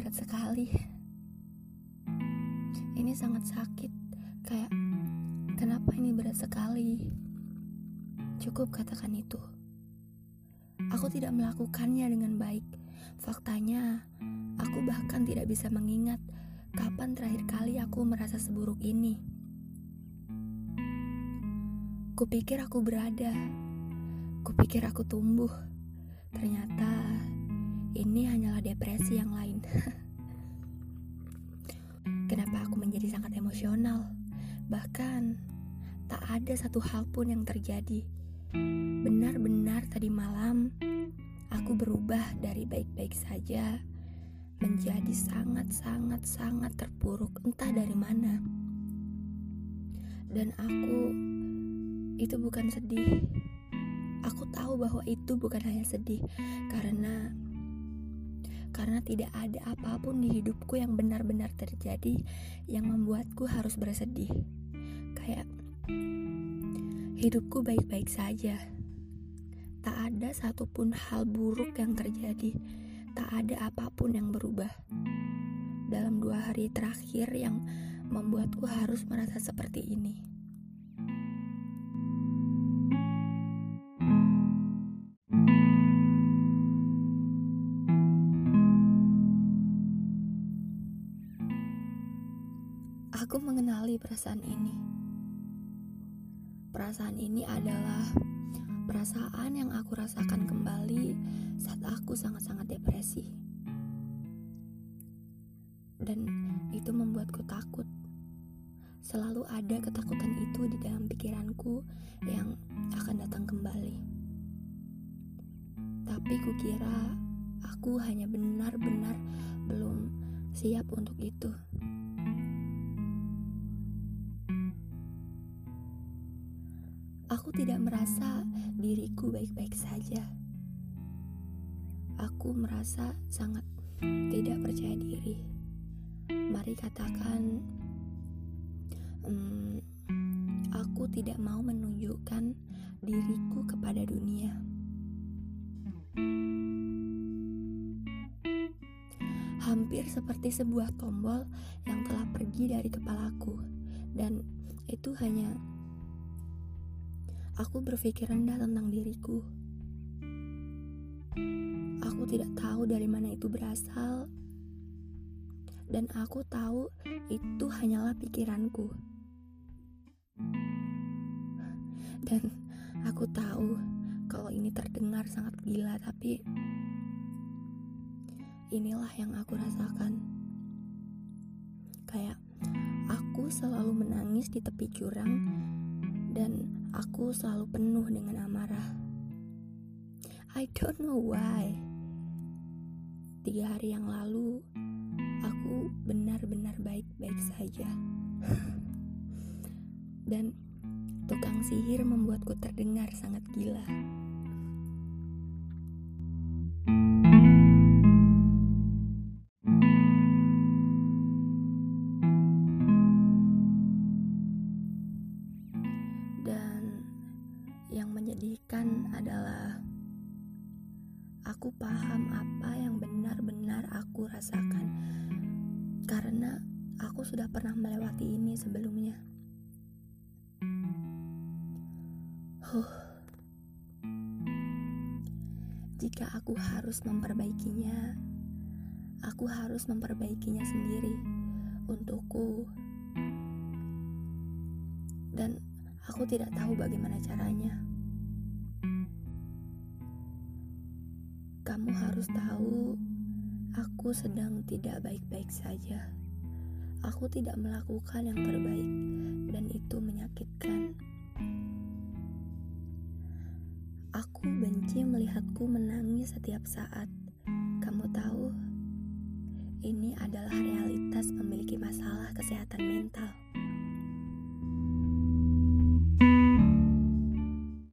berat sekali. Ini sangat sakit. Kayak kenapa ini berat sekali? Cukup katakan itu. Aku tidak melakukannya dengan baik. Faktanya, aku bahkan tidak bisa mengingat kapan terakhir kali aku merasa seburuk ini. Kupikir aku berada. Kupikir aku tumbuh. Ternyata ini hanyalah depresi yang lain. Kenapa aku menjadi sangat emosional? Bahkan tak ada satu hal pun yang terjadi. Benar-benar tadi malam aku berubah dari baik-baik saja menjadi sangat-sangat-sangat terpuruk entah dari mana. Dan aku itu bukan sedih. Aku tahu bahwa itu bukan hanya sedih karena karena tidak ada apa pun di hidupku yang benar-benar terjadi yang membuatku harus bersedih. Kayak hidupku baik-baik saja. Tak ada satupun hal buruk yang terjadi. Tak ada apa pun yang berubah. Dalam dua hari terakhir yang membuatku harus merasa seperti ini. Aku mengenali perasaan ini. Perasaan ini adalah perasaan yang aku rasakan kembali saat aku sangat-sangat depresi. Dan itu membuatku takut. Selalu ada ketakutan itu di dalam pikiranku yang akan datang kembali. Tapi kukira aku hanya benar-benar belum siap untuk itu. Aku tidak merasa diriku baik-baik saja. Aku merasa sangat tidak percaya diri. Mari katakan, hmm, aku tidak mau menunjukkan diriku kepada dunia. Hampir seperti sebuah tombol yang telah pergi dari kepalaku, dan itu hanya Aku berpikir rendah tentang diriku. Aku tidak tahu dari mana itu berasal, dan aku tahu itu hanyalah pikiranku. Dan aku tahu kalau ini terdengar sangat gila, tapi inilah yang aku rasakan. Kayak aku selalu menangis di tepi jurang dan aku selalu penuh dengan amarah. I don't know why. Tiga hari yang lalu, aku benar-benar baik-baik saja. Dan tukang sihir membuatku terdengar sangat gila. Menyedihkan adalah aku paham apa yang benar-benar aku rasakan karena aku sudah pernah melewati ini sebelumnya. Huh. Jika aku harus memperbaikinya, aku harus memperbaikinya sendiri untukku. Dan aku tidak tahu bagaimana caranya. Kamu harus tahu, aku sedang tidak baik-baik saja. Aku tidak melakukan yang terbaik, dan itu menyakitkan. Aku benci melihatku menangis setiap saat. Kamu tahu, ini adalah realitas memiliki masalah kesehatan mental.